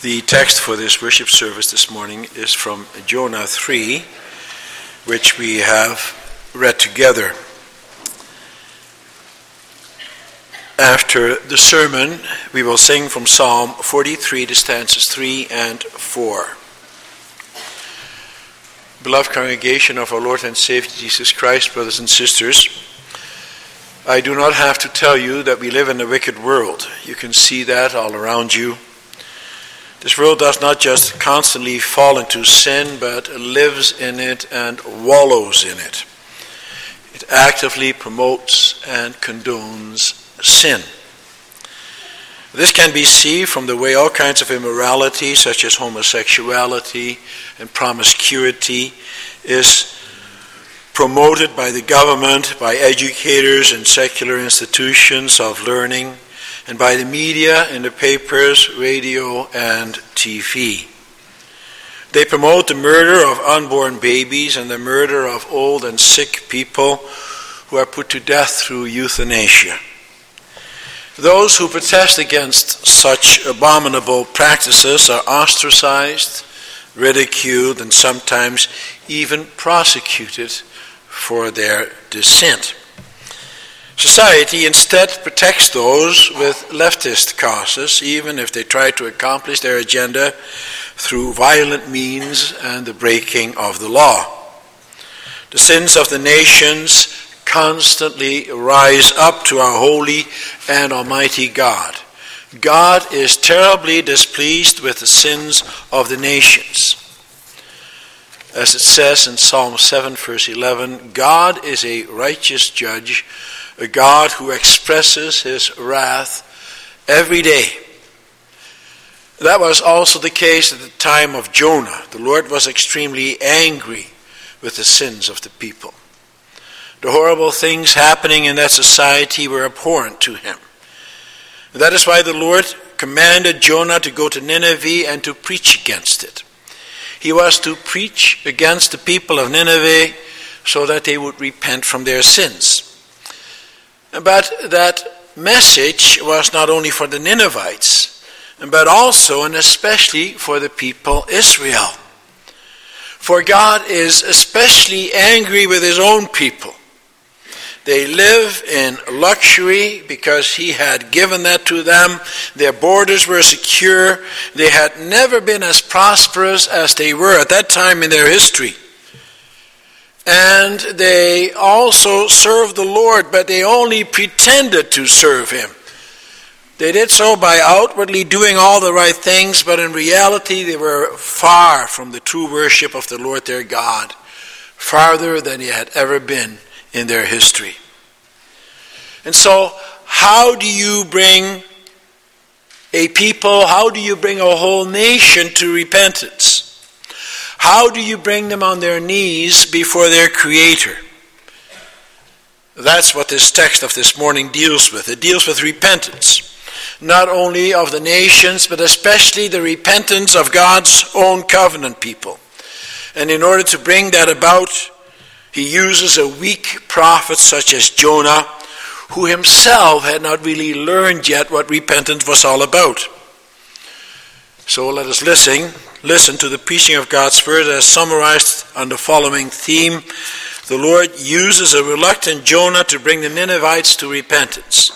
The text for this worship service this morning is from Jonah 3, which we have read together. After the sermon, we will sing from Psalm 43, the stanzas 3 and 4. Beloved congregation of our Lord and Savior Jesus Christ, brothers and sisters, I do not have to tell you that we live in a wicked world. You can see that all around you. This world does not just constantly fall into sin, but lives in it and wallows in it. It actively promotes and condones sin. This can be seen from the way all kinds of immorality, such as homosexuality and promiscuity, is promoted by the government, by educators and secular institutions of learning, and by the media in the papers, radio, and TV. They promote the murder of unborn babies and the murder of old and sick people who are put to death through euthanasia. Those who protest against such abominable practices are ostracized, ridiculed, and sometimes even prosecuted for their dissent. Society instead protects those with leftist causes, even if they try to accomplish their agenda through violent means and the breaking of the law. The sins of the nations constantly rise up to our holy and almighty God. God is terribly displeased with the sins of the nations. As it says in Psalm 7, verse 11, God is a righteous judge, a God who expresses his wrath every day. That was also the case at the time of Jonah. The Lord was extremely angry with the sins of the people. The horrible things happening in that society were abhorrent to him. That is why the Lord commanded Jonah to go to Nineveh and to preach against it. He was to preach against the people of Nineveh so that they would repent from their sins. But that message was not only for the Ninevites, but also and especially for the people Israel. For God is especially angry with his own people. They live in luxury because he had given that to them. Their borders were secure. They had never been as prosperous as they were at that time in their history. And they also served the Lord, but they only pretended to serve him. They did so by outwardly doing all the right things, but in reality they were far from the true worship of the Lord their God, farther than he had ever been in their history. And so, how do you bring a people, how do you bring a whole nation to repentance? How do you bring them on their knees before their Creator? That's what this text of this morning deals with. It deals with repentance, not only of the nations, but especially the repentance of God's own covenant people. And in order to bring that about, he uses a weak prophet such as Jonah, who himself had not really learned yet what repentance was all about. So let us listen, listen to the preaching of God's word as summarized on the following theme. The Lord uses a reluctant Jonah to bring the Ninevites to repentance.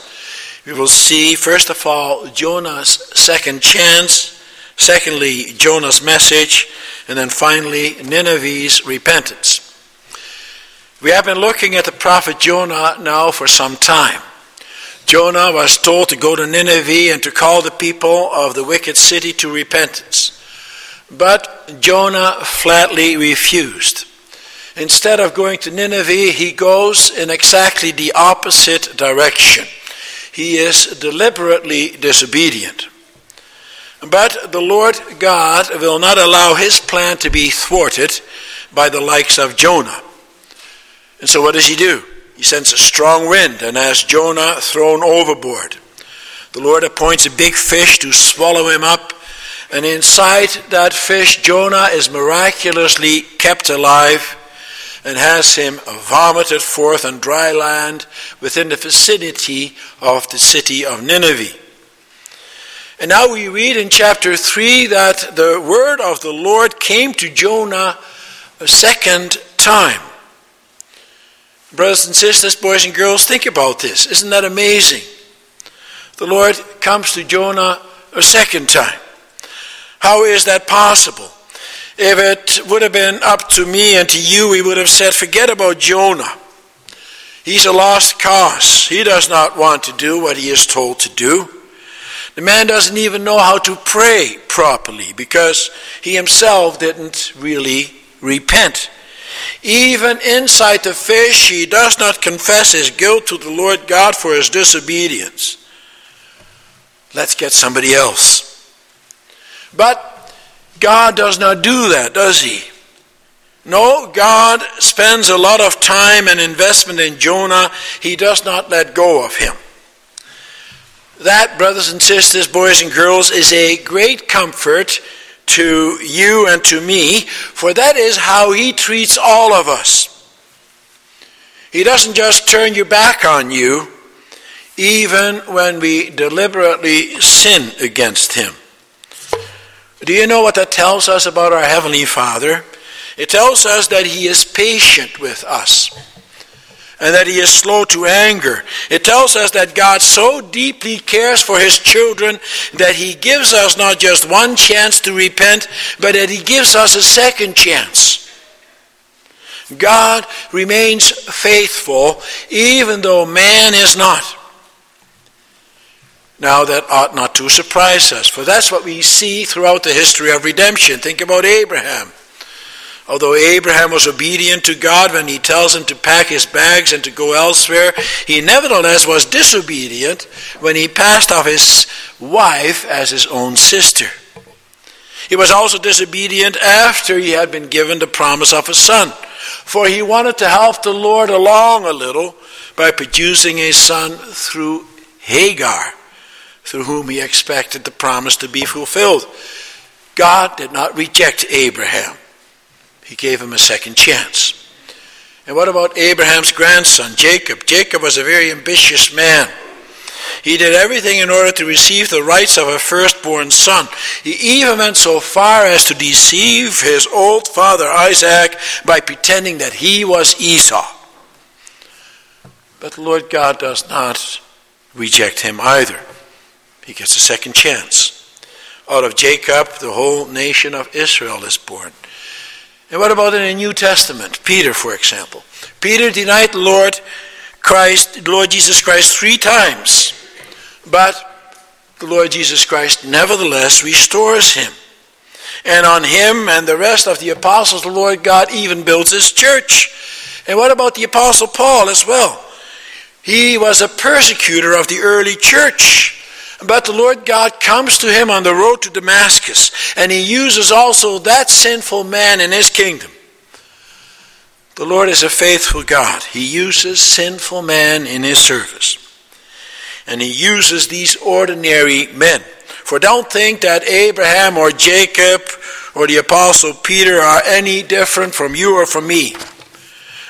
We will see, first of all, Jonah's second chance, secondly, Jonah's message, and then finally, Nineveh's repentance. We have been looking at the prophet Jonah now for some time. Jonah was told to go to Nineveh and to call the people of the wicked city to repentance. But Jonah flatly refused. Instead of going to Nineveh, he goes in exactly the opposite direction. He is deliberately disobedient. But the Lord God will not allow his plan to be thwarted by the likes of Jonah. And so what does he do? He sends a strong wind and has Jonah thrown overboard. The Lord appoints a big fish to swallow him up, and inside that fish, Jonah is miraculously kept alive and has him vomited forth on dry land within the vicinity of the city of Nineveh. And now we read in chapter 3 that the word of the Lord came to Jonah a second time. Brothers and sisters, boys and girls, think about this. Isn't that amazing? The Lord comes to Jonah a second time. How is that possible? If it would have been up to me and to you, we would have said, forget about Jonah. He's a lost cause. He does not want to do what he is told to do. The man doesn't even know how to pray properly because he himself didn't really repent. Even inside the fish, he does not confess his guilt to the Lord God for his disobedience. Let's get somebody else. But God does not do that, does he? No, God spends a lot of time and investment in Jonah. He does not let go of him. That, brothers and sisters, boys and girls, is a great comfort to you and to me, for that is how He treats all of us. He doesn't just turn your back on you, even when we deliberately sin against Him. Do you know what that tells us about our Heavenly Father? It tells us that He is patient with us and that He is slow to anger. It tells us that God so deeply cares for His children that He gives us not just one chance to repent, but that He gives us a second chance. God remains faithful even though man is not. Now, that ought not to surprise us, for that's what we see throughout the history of redemption. Think about Abraham. Although Abraham was obedient to God when he tells him to pack his bags and to go elsewhere, he nevertheless was disobedient when he passed off his wife as his own sister. He was also disobedient after he had been given the promise of a son, for he wanted to help the Lord along a little by producing a son through Hagar through whom he expected the promise to be fulfilled. God did not reject Abraham, he gave him a second chance. And what about Abraham's grandson, Jacob? Jacob was a very ambitious man. He did everything in order to receive the rights of a firstborn son. He even went so far as to deceive his old father Isaac by pretending that he was Esau. But the Lord God does not reject him either. He gets a second chance. Out of Jacob, the whole nation of Israel is born. And what about in the New Testament? Peter, for example. Peter denied the Lord Christ, Lord Jesus Christ, three times. But the Lord Jesus Christ nevertheless restores him. And on him and the rest of the apostles, the Lord God even builds his church. And what about the apostle Paul as well? He was a persecutor of the early church. But the Lord God comes to him on the road to Damascus, and he uses also that sinful man in his kingdom. The Lord is a faithful God. He uses sinful man in his service. And he uses these ordinary men. For don't think that Abraham or Jacob or the Apostle Peter are any different from you or from me.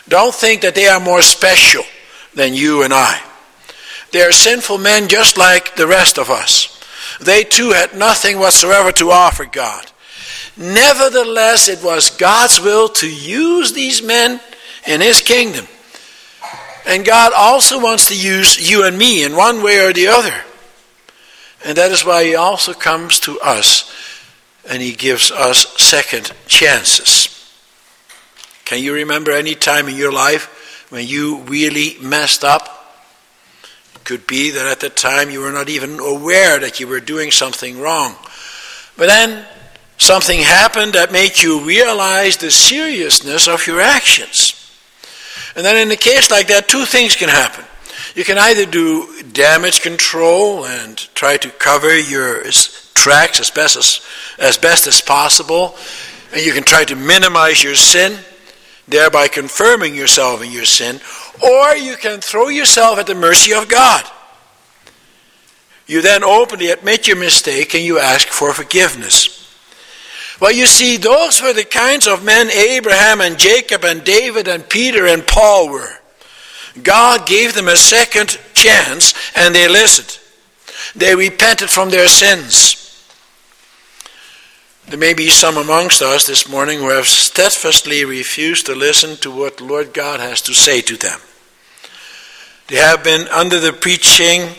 Don't think that they are more special than you and I. They are sinful men just like the rest of us. They too had nothing whatsoever to offer God. Nevertheless, it was God's will to use these men in His kingdom. And God also wants to use you and me in one way or the other. And that is why He also comes to us and He gives us second chances. Can you remember any time in your life when you really messed up? Could be that at the time you were not even aware that you were doing something wrong. But then something happened that made you realize the seriousness of your actions. And then in a case like that, two things can happen. You can either do damage control and try to cover your tracks as best as, as best as possible, and you can try to minimize your sin, thereby confirming yourself in your sin, or you can throw yourself at the mercy of God. You then openly admit your mistake and you ask for forgiveness. Well, you see, those were the kinds of men Abraham and Jacob and David and Peter and Paul were. God gave them a second chance and they listened. They repented from their sins. There may be some amongst us this morning who have steadfastly refused to listen to what the Lord God has to say to them. They have been under the preaching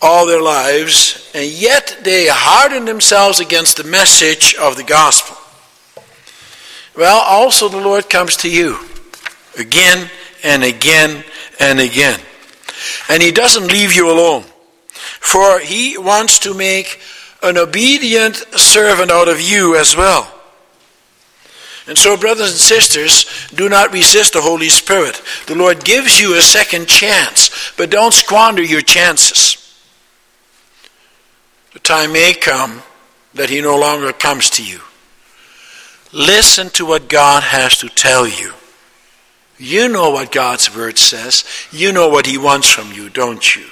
all their lives, and yet they harden themselves against the message of the gospel. Well, also the Lord comes to you again and again and again. And He doesn't leave you alone, for He wants to make an obedient servant out of you as well. And so, brothers and sisters, do not resist the Holy Spirit. The Lord gives you a second chance, but don't squander your chances. The time may come that He no longer comes to you. Listen to what God has to tell you. You know what God's Word says. You know what He wants from you, don't you?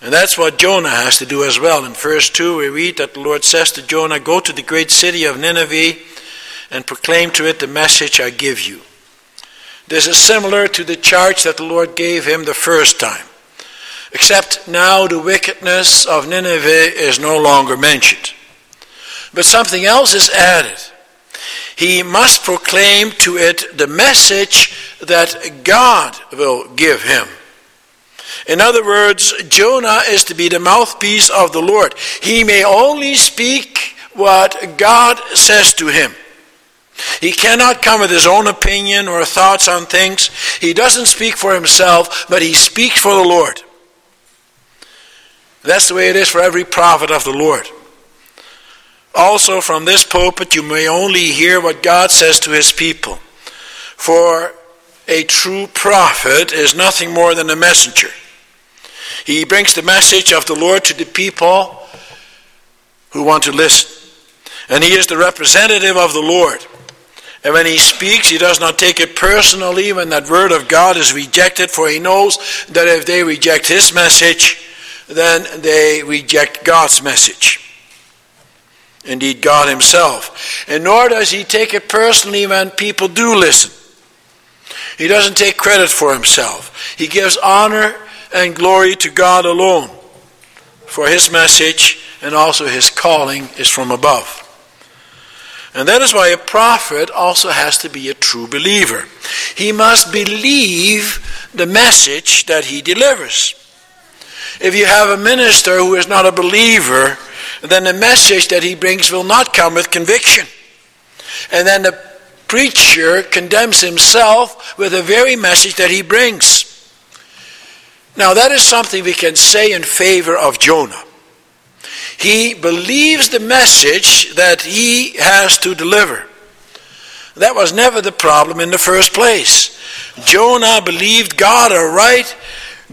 And that's what Jonah has to do as well. In verse 2, we read that the Lord says to Jonah, Go to the great city of Nineveh and proclaim to it the message I give you. This is similar to the charge that the Lord gave him the first time. Except now the wickedness of Nineveh is no longer mentioned. But something else is added. He must proclaim to it the message that God will give him. In other words, Jonah is to be the mouthpiece of the Lord. He may only speak what God says to him. He cannot come with his own opinion or thoughts on things. He doesn't speak for himself, but he speaks for the Lord. That's the way it is for every prophet of the Lord. Also, from this pulpit, you may only hear what God says to his people. For a true prophet is nothing more than a messenger. He brings the message of the Lord to the people who want to listen. And he is the representative of the Lord. And when he speaks, he does not take it personally when that word of God is rejected, for he knows that if they reject his message, then they reject God's message. Indeed, God himself. And nor does he take it personally when people do listen. He doesn't take credit for himself. He gives honor and glory to God alone, for his message and also his calling is from above. And that is why a prophet also has to be a true believer. He must believe the message that he delivers. If you have a minister who is not a believer, then the message that he brings will not come with conviction. And then the preacher condemns himself with the very message that he brings. Now, that is something we can say in favor of Jonah. He believes the message that he has to deliver. That was never the problem in the first place. Jonah believed God right,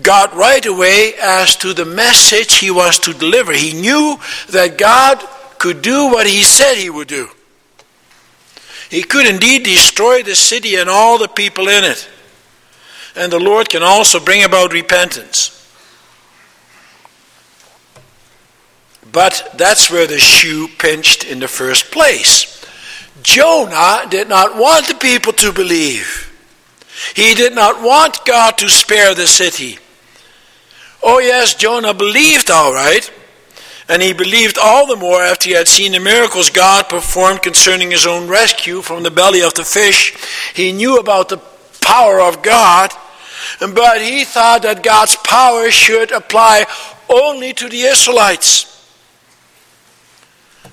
got right away as to the message he was to deliver. He knew that God could do what he said he would do. He could indeed destroy the city and all the people in it. And the Lord can also bring about repentance. But that's where the shoe pinched in the first place. Jonah did not want the people to believe. He did not want God to spare the city. Oh, yes, Jonah believed all right. And he believed all the more after he had seen the miracles God performed concerning his own rescue from the belly of the fish. He knew about the power of God, but he thought that God's power should apply only to the Israelites.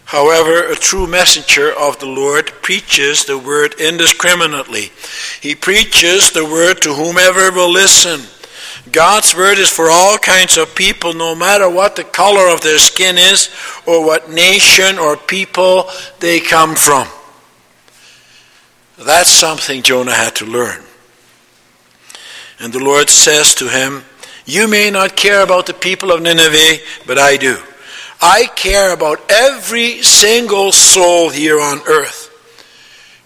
However, a true messenger of the Lord preaches the word indiscriminately. He preaches the word to whomever will listen. God's word is for all kinds of people, no matter what the color of their skin is, or what nation or people they come from. That's something Jonah had to learn. And the Lord says to him, You may not care about the people of Nineveh, but I do. I care about every single soul here on earth.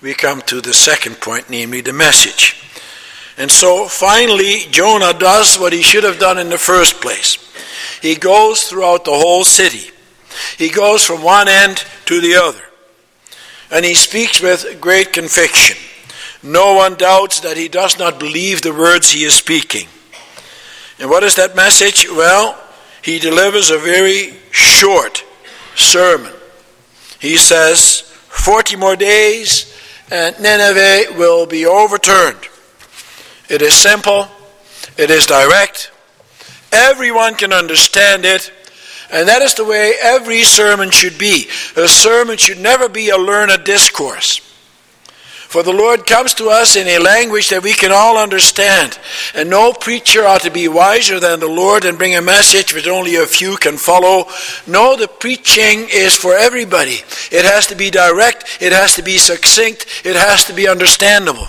We come to the second point, namely the message. And so finally, Jonah does what he should have done in the first place. He goes throughout the whole city. He goes from one end to the other. And he speaks with great conviction. No one doubts that he does not believe the words he is speaking. And what is that message? Well, he delivers a very short sermon. He says, 40 more days and Nineveh will be overturned. It is simple, it is direct, everyone can understand it, and that is the way every sermon should be. A sermon should never be a learned discourse. For the Lord comes to us in a language that we can all understand. And no preacher ought to be wiser than the Lord and bring a message which only a few can follow. No, the preaching is for everybody. It has to be direct, it has to be succinct, it has to be understandable.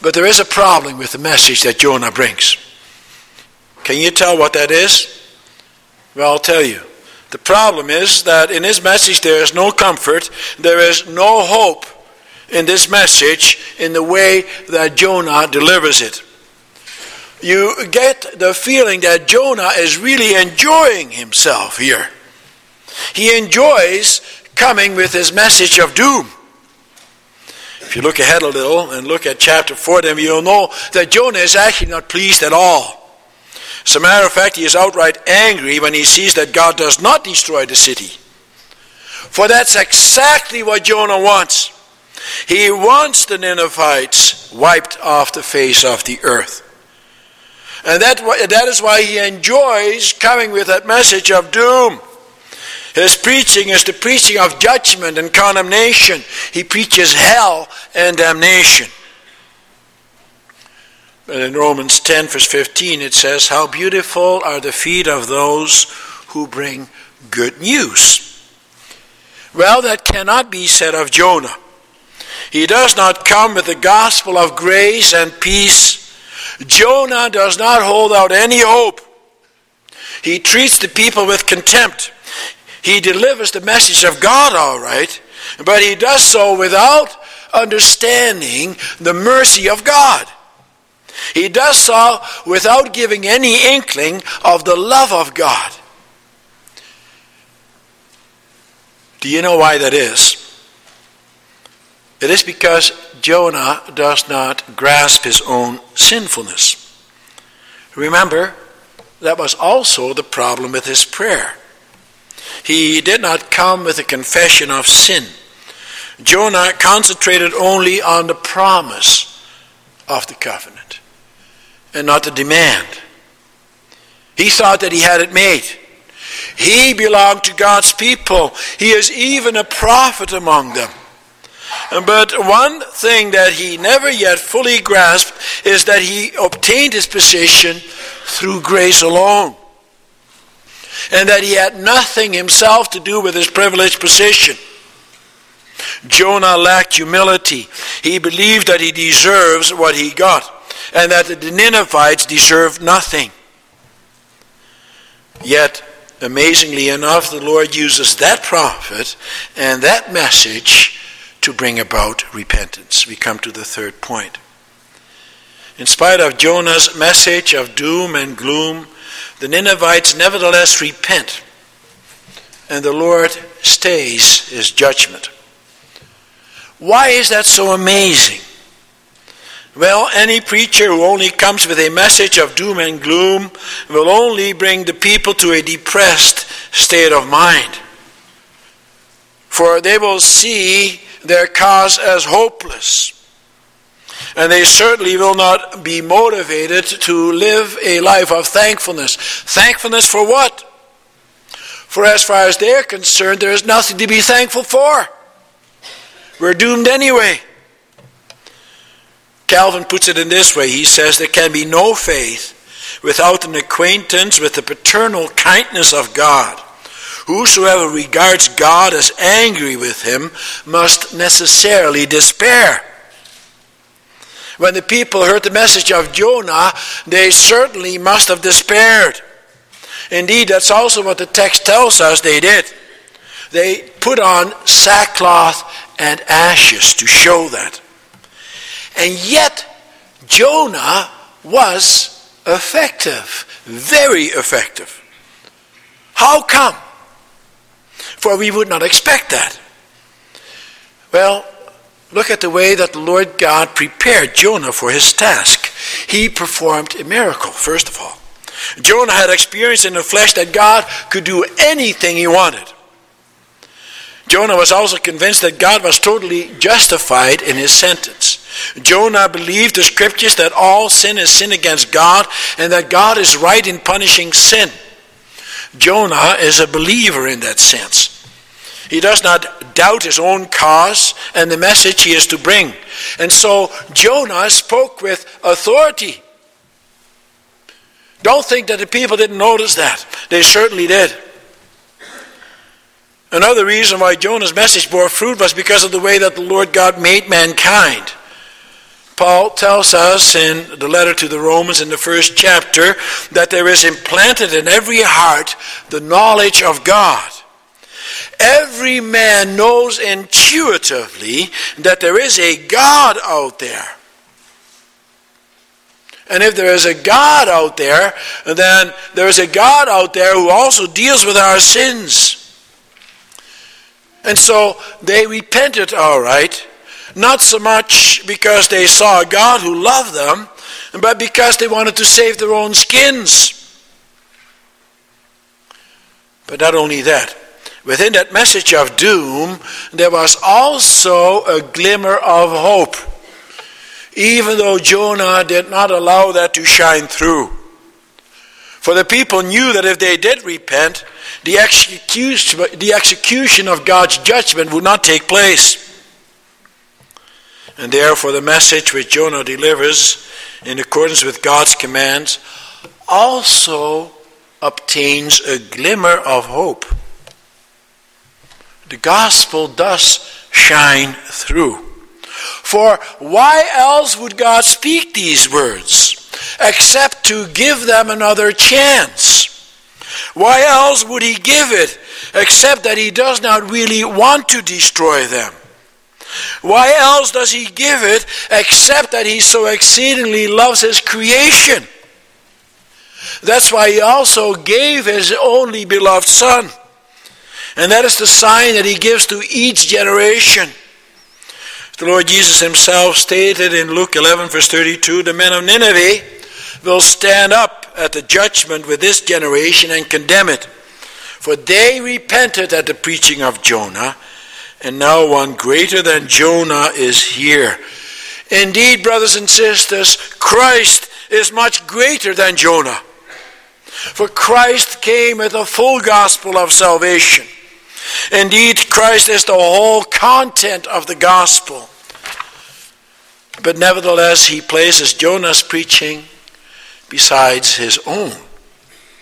But there is a problem with the message that Jonah brings. Can you tell what that is? Well, I'll tell you. The problem is that in his message there is no comfort, there is no hope in this message in the way that Jonah delivers it. You get the feeling that Jonah is really enjoying himself here. He enjoys coming with his message of doom. If you look ahead a little and look at chapter 4, then you'll know that Jonah is actually not pleased at all. As a matter of fact, he is outright angry when he sees that God does not destroy the city. For that's exactly what Jonah wants. He wants the Ninevites wiped off the face of the earth. And that, that is why he enjoys coming with that message of doom. His preaching is the preaching of judgment and condemnation. He preaches hell and damnation. And in Romans 10, verse 15, it says, How beautiful are the feet of those who bring good news. Well, that cannot be said of Jonah. He does not come with the gospel of grace and peace. Jonah does not hold out any hope. He treats the people with contempt. He delivers the message of God, all right, but he does so without understanding the mercy of God. He does so without giving any inkling of the love of God. Do you know why that is? It is because Jonah does not grasp his own sinfulness. Remember, that was also the problem with his prayer. He did not come with a confession of sin. Jonah concentrated only on the promise of the covenant and not the demand. He thought that he had it made. He belonged to God's people. He is even a prophet among them. But one thing that he never yet fully grasped is that he obtained his position through grace alone. And that he had nothing himself to do with his privileged position. Jonah lacked humility. He believed that he deserves what he got and that the Ninevites deserved nothing. Yet, amazingly enough, the Lord uses that prophet and that message to bring about repentance. We come to the third point. In spite of Jonah's message of doom and gloom, the Ninevites nevertheless repent, and the Lord stays his judgment. Why is that so amazing? Well, any preacher who only comes with a message of doom and gloom will only bring the people to a depressed state of mind. For they will see their cause as hopeless. And they certainly will not be motivated to live a life of thankfulness. Thankfulness for what? For as far as they're concerned, there is nothing to be thankful for. We're doomed anyway. Calvin puts it in this way he says, There can be no faith without an acquaintance with the paternal kindness of God. Whosoever regards God as angry with him must necessarily despair. When the people heard the message of Jonah, they certainly must have despaired. Indeed, that's also what the text tells us they did. They put on sackcloth and ashes to show that. And yet, Jonah was effective, very effective. How come? For we would not expect that. Well, look at the way that the Lord God prepared Jonah for his task. He performed a miracle, first of all. Jonah had experienced in the flesh that God could do anything he wanted. Jonah was also convinced that God was totally justified in his sentence. Jonah believed the scriptures that all sin is sin against God and that God is right in punishing sin. Jonah is a believer in that sense. He does not doubt his own cause and the message he is to bring. And so Jonah spoke with authority. Don't think that the people didn't notice that. They certainly did. Another reason why Jonah's message bore fruit was because of the way that the Lord God made mankind. Paul tells us in the letter to the Romans in the first chapter that there is implanted in every heart the knowledge of God. Every man knows intuitively that there is a God out there. And if there is a God out there, then there is a God out there who also deals with our sins. And so they repented all right, not so much because they saw a God who loved them, but because they wanted to save their own skins. But not only that, within that message of doom, there was also a glimmer of hope, even though Jonah did not allow that to shine through. For the people knew that if they did repent, the execution, the execution of God's judgment would not take place. And therefore, the message which Jonah delivers in accordance with God's commands also obtains a glimmer of hope. The gospel does shine through. For why else would God speak these words except to give them another chance? Why else would he give it except that he does not really want to destroy them? Why else does he give it except that he so exceedingly loves his creation? That's why he also gave his only beloved Son. And that is the sign that he gives to each generation. The Lord Jesus himself stated in Luke 11, verse 32 the men of Nineveh will stand up at the judgment with this generation and condemn it. For they repented at the preaching of Jonah, and now one greater than Jonah is here. Indeed, brothers and sisters, Christ is much greater than Jonah. For Christ came with a full gospel of salvation. Indeed, Christ is the whole content of the gospel. But nevertheless, he places Jonah's preaching besides his own.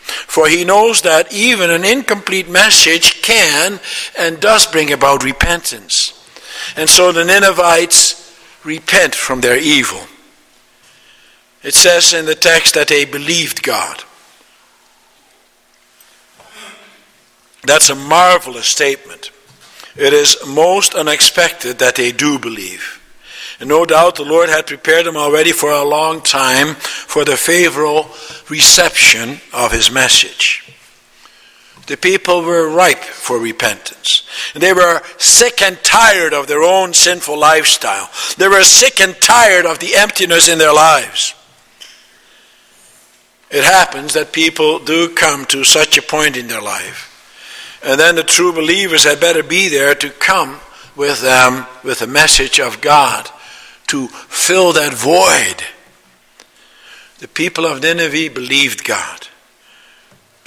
For he knows that even an incomplete message can and does bring about repentance. And so the Ninevites repent from their evil. It says in the text that they believed God. That's a marvelous statement. It is most unexpected that they do believe. And no doubt the Lord had prepared them already for a long time for the favorable reception of his message. The people were ripe for repentance. And they were sick and tired of their own sinful lifestyle. They were sick and tired of the emptiness in their lives. It happens that people do come to such a point in their life. And then the true believers had better be there to come with them with the message of God to fill that void. The people of Nineveh believed God.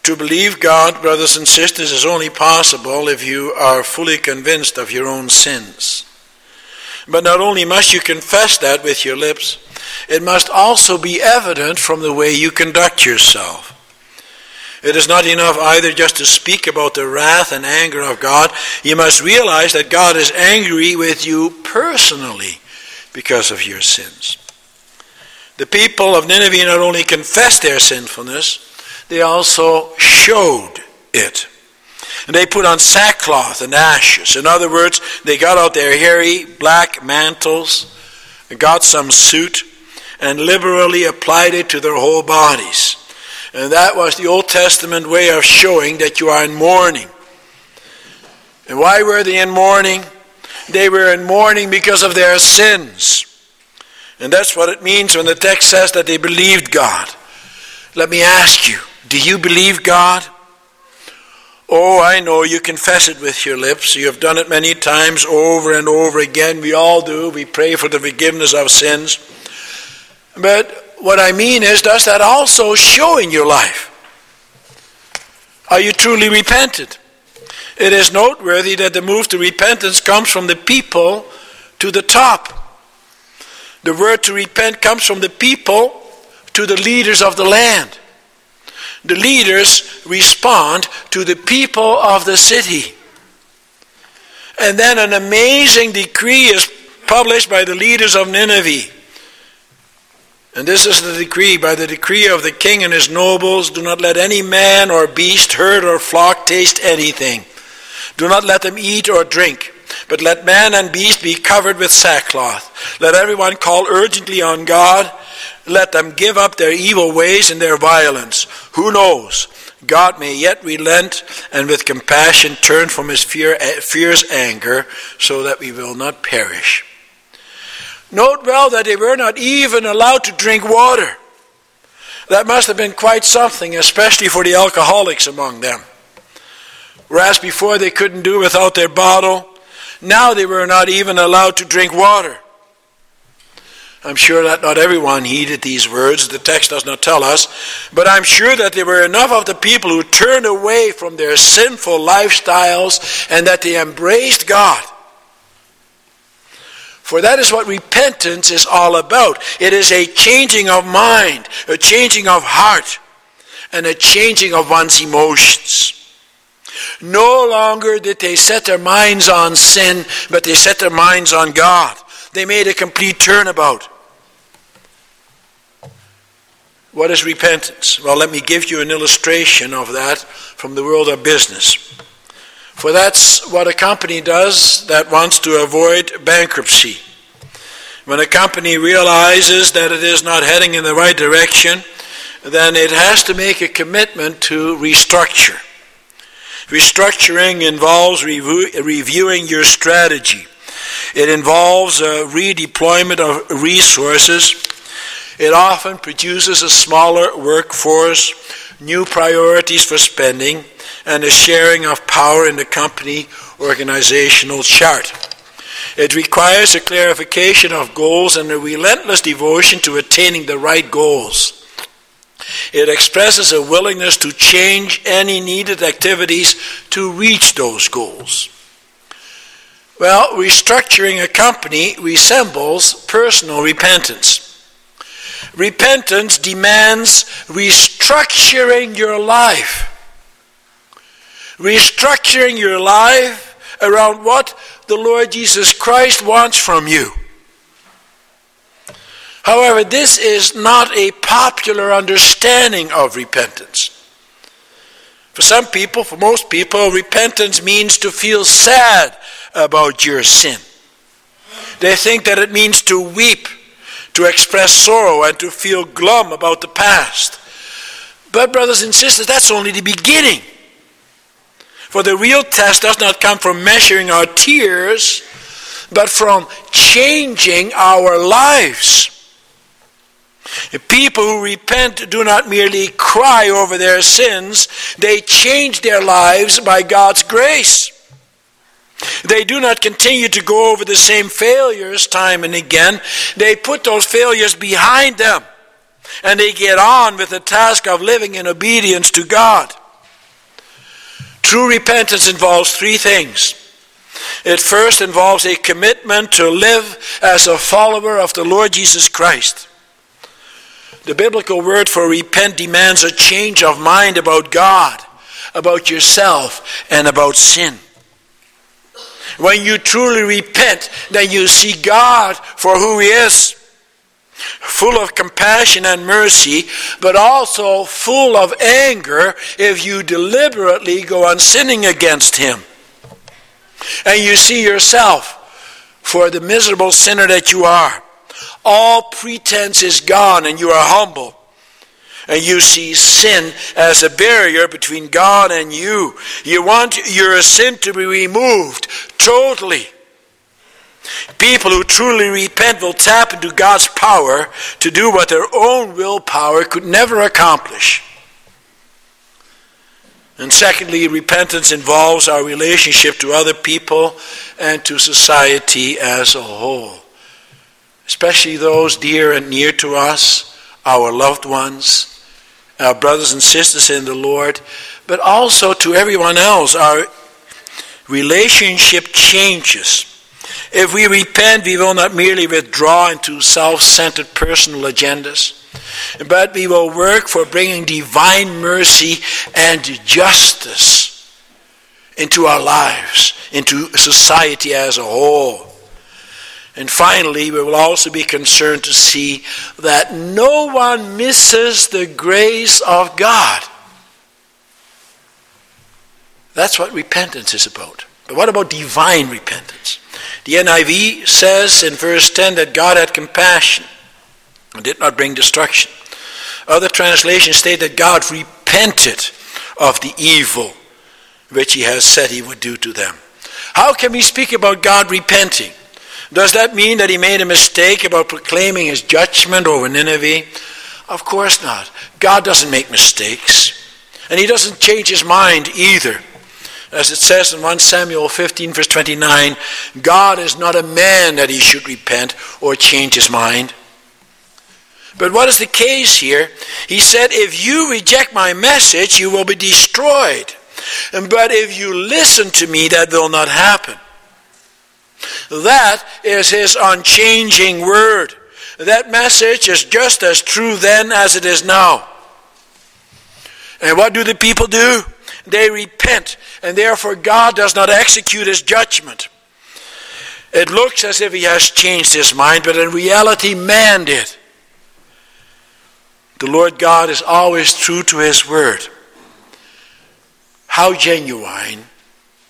To believe God, brothers and sisters, is only possible if you are fully convinced of your own sins. But not only must you confess that with your lips, it must also be evident from the way you conduct yourself. It is not enough either just to speak about the wrath and anger of God. You must realize that God is angry with you personally because of your sins. The people of Nineveh not only confessed their sinfulness, they also showed it. And they put on sackcloth and ashes. In other words, they got out their hairy black mantles, and got some soot, and liberally applied it to their whole bodies. And that was the Old Testament way of showing that you are in mourning. And why were they in mourning? They were in mourning because of their sins. And that's what it means when the text says that they believed God. Let me ask you, do you believe God? Oh, I know you confess it with your lips. You have done it many times over and over again. We all do. We pray for the forgiveness of sins. But what I mean is, does that also show in your life? Are you truly repentant? It is noteworthy that the move to repentance comes from the people to the top. The word to repent comes from the people to the leaders of the land the leaders respond to the people of the city. And then an amazing decree is published by the leaders of Nineveh. And this is the decree by the decree of the king and his nobles do not let any man or beast, herd or flock taste anything. Do not let them eat or drink, but let man and beast be covered with sackcloth. Let everyone call urgently on God let them give up their evil ways and their violence. Who knows? God may yet relent and with compassion turn from his fear, eh, fierce anger so that we will not perish. Note well that they were not even allowed to drink water. That must have been quite something, especially for the alcoholics among them. Whereas before they couldn't do without their bottle, now they were not even allowed to drink water. I'm sure that not everyone heeded these words. The text does not tell us. But I'm sure that there were enough of the people who turned away from their sinful lifestyles and that they embraced God. For that is what repentance is all about. It is a changing of mind, a changing of heart, and a changing of one's emotions. No longer did they set their minds on sin, but they set their minds on God. They made a complete turnabout. What is repentance? Well, let me give you an illustration of that from the world of business. For that's what a company does that wants to avoid bankruptcy. When a company realizes that it is not heading in the right direction, then it has to make a commitment to restructure. Restructuring involves review, reviewing your strategy. It involves a redeployment of resources it often produces a smaller workforce, new priorities for spending, and a sharing of power in the company organizational chart. It requires a clarification of goals and a relentless devotion to attaining the right goals. It expresses a willingness to change any needed activities to reach those goals. Well, restructuring a company resembles personal repentance. Repentance demands restructuring your life. Restructuring your life around what the Lord Jesus Christ wants from you. However, this is not a popular understanding of repentance. For some people, for most people, repentance means to feel sad about your sin. They think that it means to weep to express sorrow and to feel glum about the past. But, brothers and sisters, that's only the beginning. For the real test does not come from measuring our tears, but from changing our lives. People who repent do not merely cry over their sins, they change their lives by God's grace. They do not continue to go over the same failures time and again. They put those failures behind them and they get on with the task of living in obedience to God. True repentance involves three things. It first involves a commitment to live as a follower of the Lord Jesus Christ. The biblical word for repent demands a change of mind about God, about yourself, and about sin. When you truly repent, then you see God for who He is full of compassion and mercy, but also full of anger if you deliberately go on sinning against Him. And you see yourself for the miserable sinner that you are. All pretense is gone and you are humble and you see sin as a barrier between God and you. You want your sin to be removed totally. People who truly repent will tap into God's power to do what their own willpower could never accomplish. And secondly, repentance involves our relationship to other people and to society as a whole, especially those dear and near to us, our loved ones, our brothers and sisters in the Lord, but also to everyone else. Our relationship changes. If we repent, we will not merely withdraw into self centered personal agendas, but we will work for bringing divine mercy and justice into our lives, into society as a whole. And finally, we will also be concerned to see that no one misses the grace of God. That's what repentance is about. But what about divine repentance? The NIV says in verse 10 that God had compassion and did not bring destruction. Other translations state that God repented of the evil which he has said he would do to them. How can we speak about God repenting? Does that mean that he made a mistake about proclaiming his judgment over Nineveh? Of course not. God doesn't make mistakes. And he doesn't change his mind either. As it says in 1 Samuel 15, verse 29, God is not a man that he should repent or change his mind. But what is the case here? He said, If you reject my message, you will be destroyed. But if you listen to me, that will not happen. That is his unchanging word. That message is just as true then as it is now. And what do the people do? They repent, and therefore God does not execute his judgment. It looks as if he has changed his mind, but in reality, man did. The Lord God is always true to his word. How genuine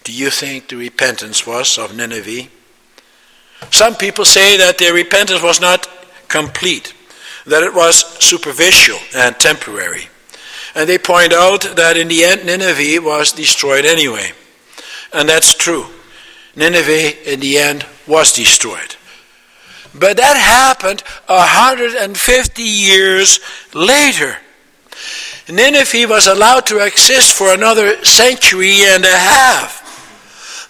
do you think the repentance was of Nineveh? Some people say that their repentance was not complete, that it was superficial and temporary. And they point out that in the end, Nineveh was destroyed anyway. And that's true. Nineveh, in the end, was destroyed. But that happened 150 years later. Nineveh was allowed to exist for another century and a half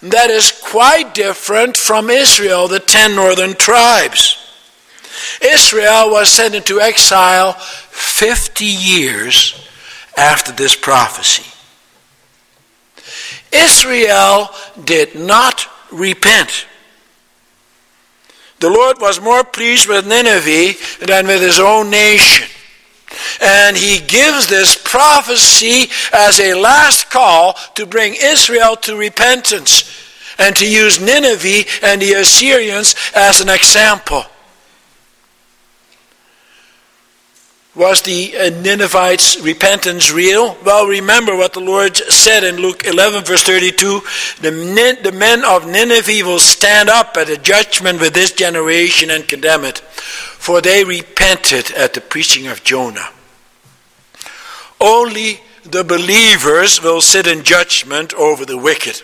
that is quite different from Israel, the ten northern tribes. Israel was sent into exile 50 years after this prophecy. Israel did not repent. The Lord was more pleased with Nineveh than with his own nation. And he gives this prophecy as a last call to bring Israel to repentance and to use Nineveh and the Assyrians as an example. Was the uh, Ninevites' repentance real? Well, remember what the Lord said in Luke 11, verse 32 the, the men of Nineveh will stand up at the judgment with this generation and condemn it, for they repented at the preaching of Jonah. Only the believers will sit in judgment over the wicked.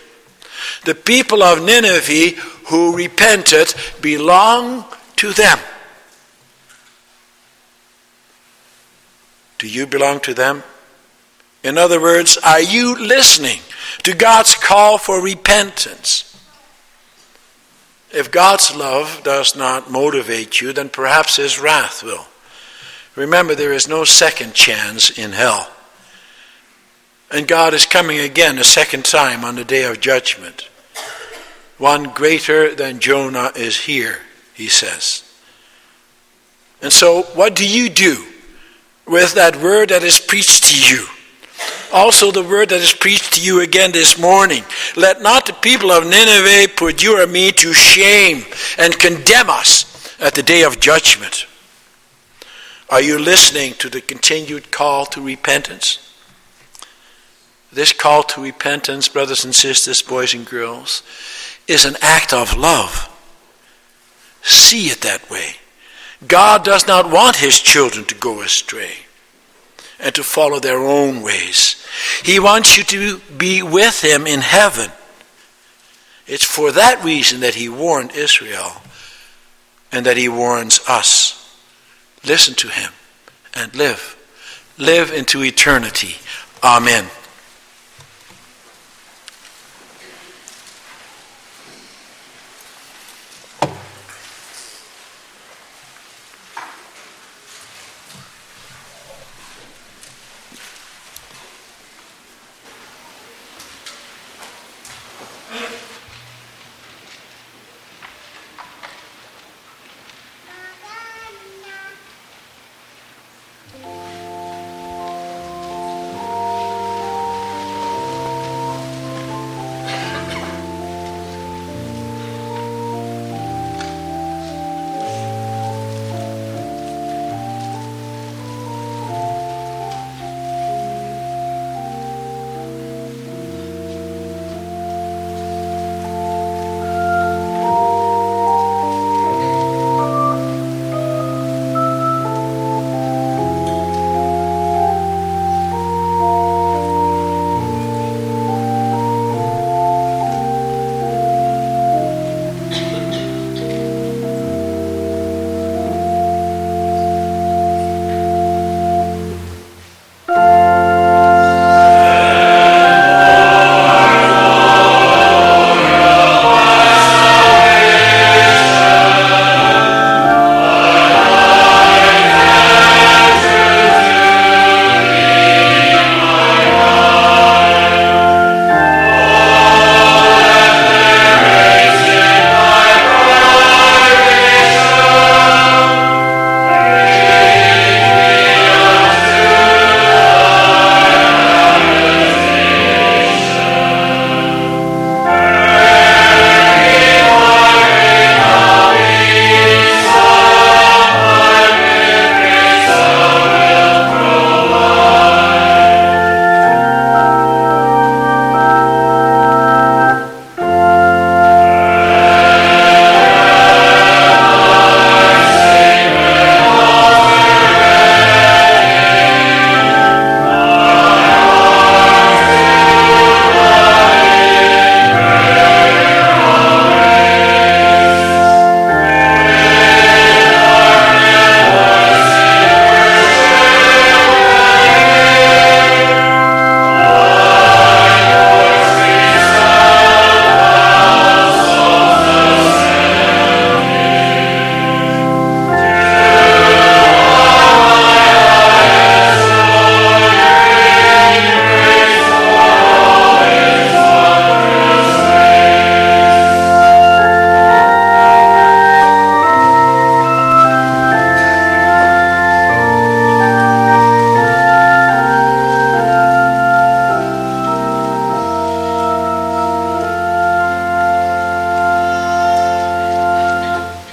The people of Nineveh who repented belong to them. Do you belong to them? In other words, are you listening to God's call for repentance? If God's love does not motivate you, then perhaps His wrath will. Remember, there is no second chance in hell. And God is coming again a second time on the day of judgment. One greater than Jonah is here, he says. And so, what do you do with that word that is preached to you? Also, the word that is preached to you again this morning. Let not the people of Nineveh put you or me to shame and condemn us at the day of judgment. Are you listening to the continued call to repentance? This call to repentance, brothers and sisters, boys and girls, is an act of love. See it that way. God does not want his children to go astray and to follow their own ways. He wants you to be with him in heaven. It's for that reason that he warned Israel and that he warns us. Listen to him and live. Live into eternity. Amen.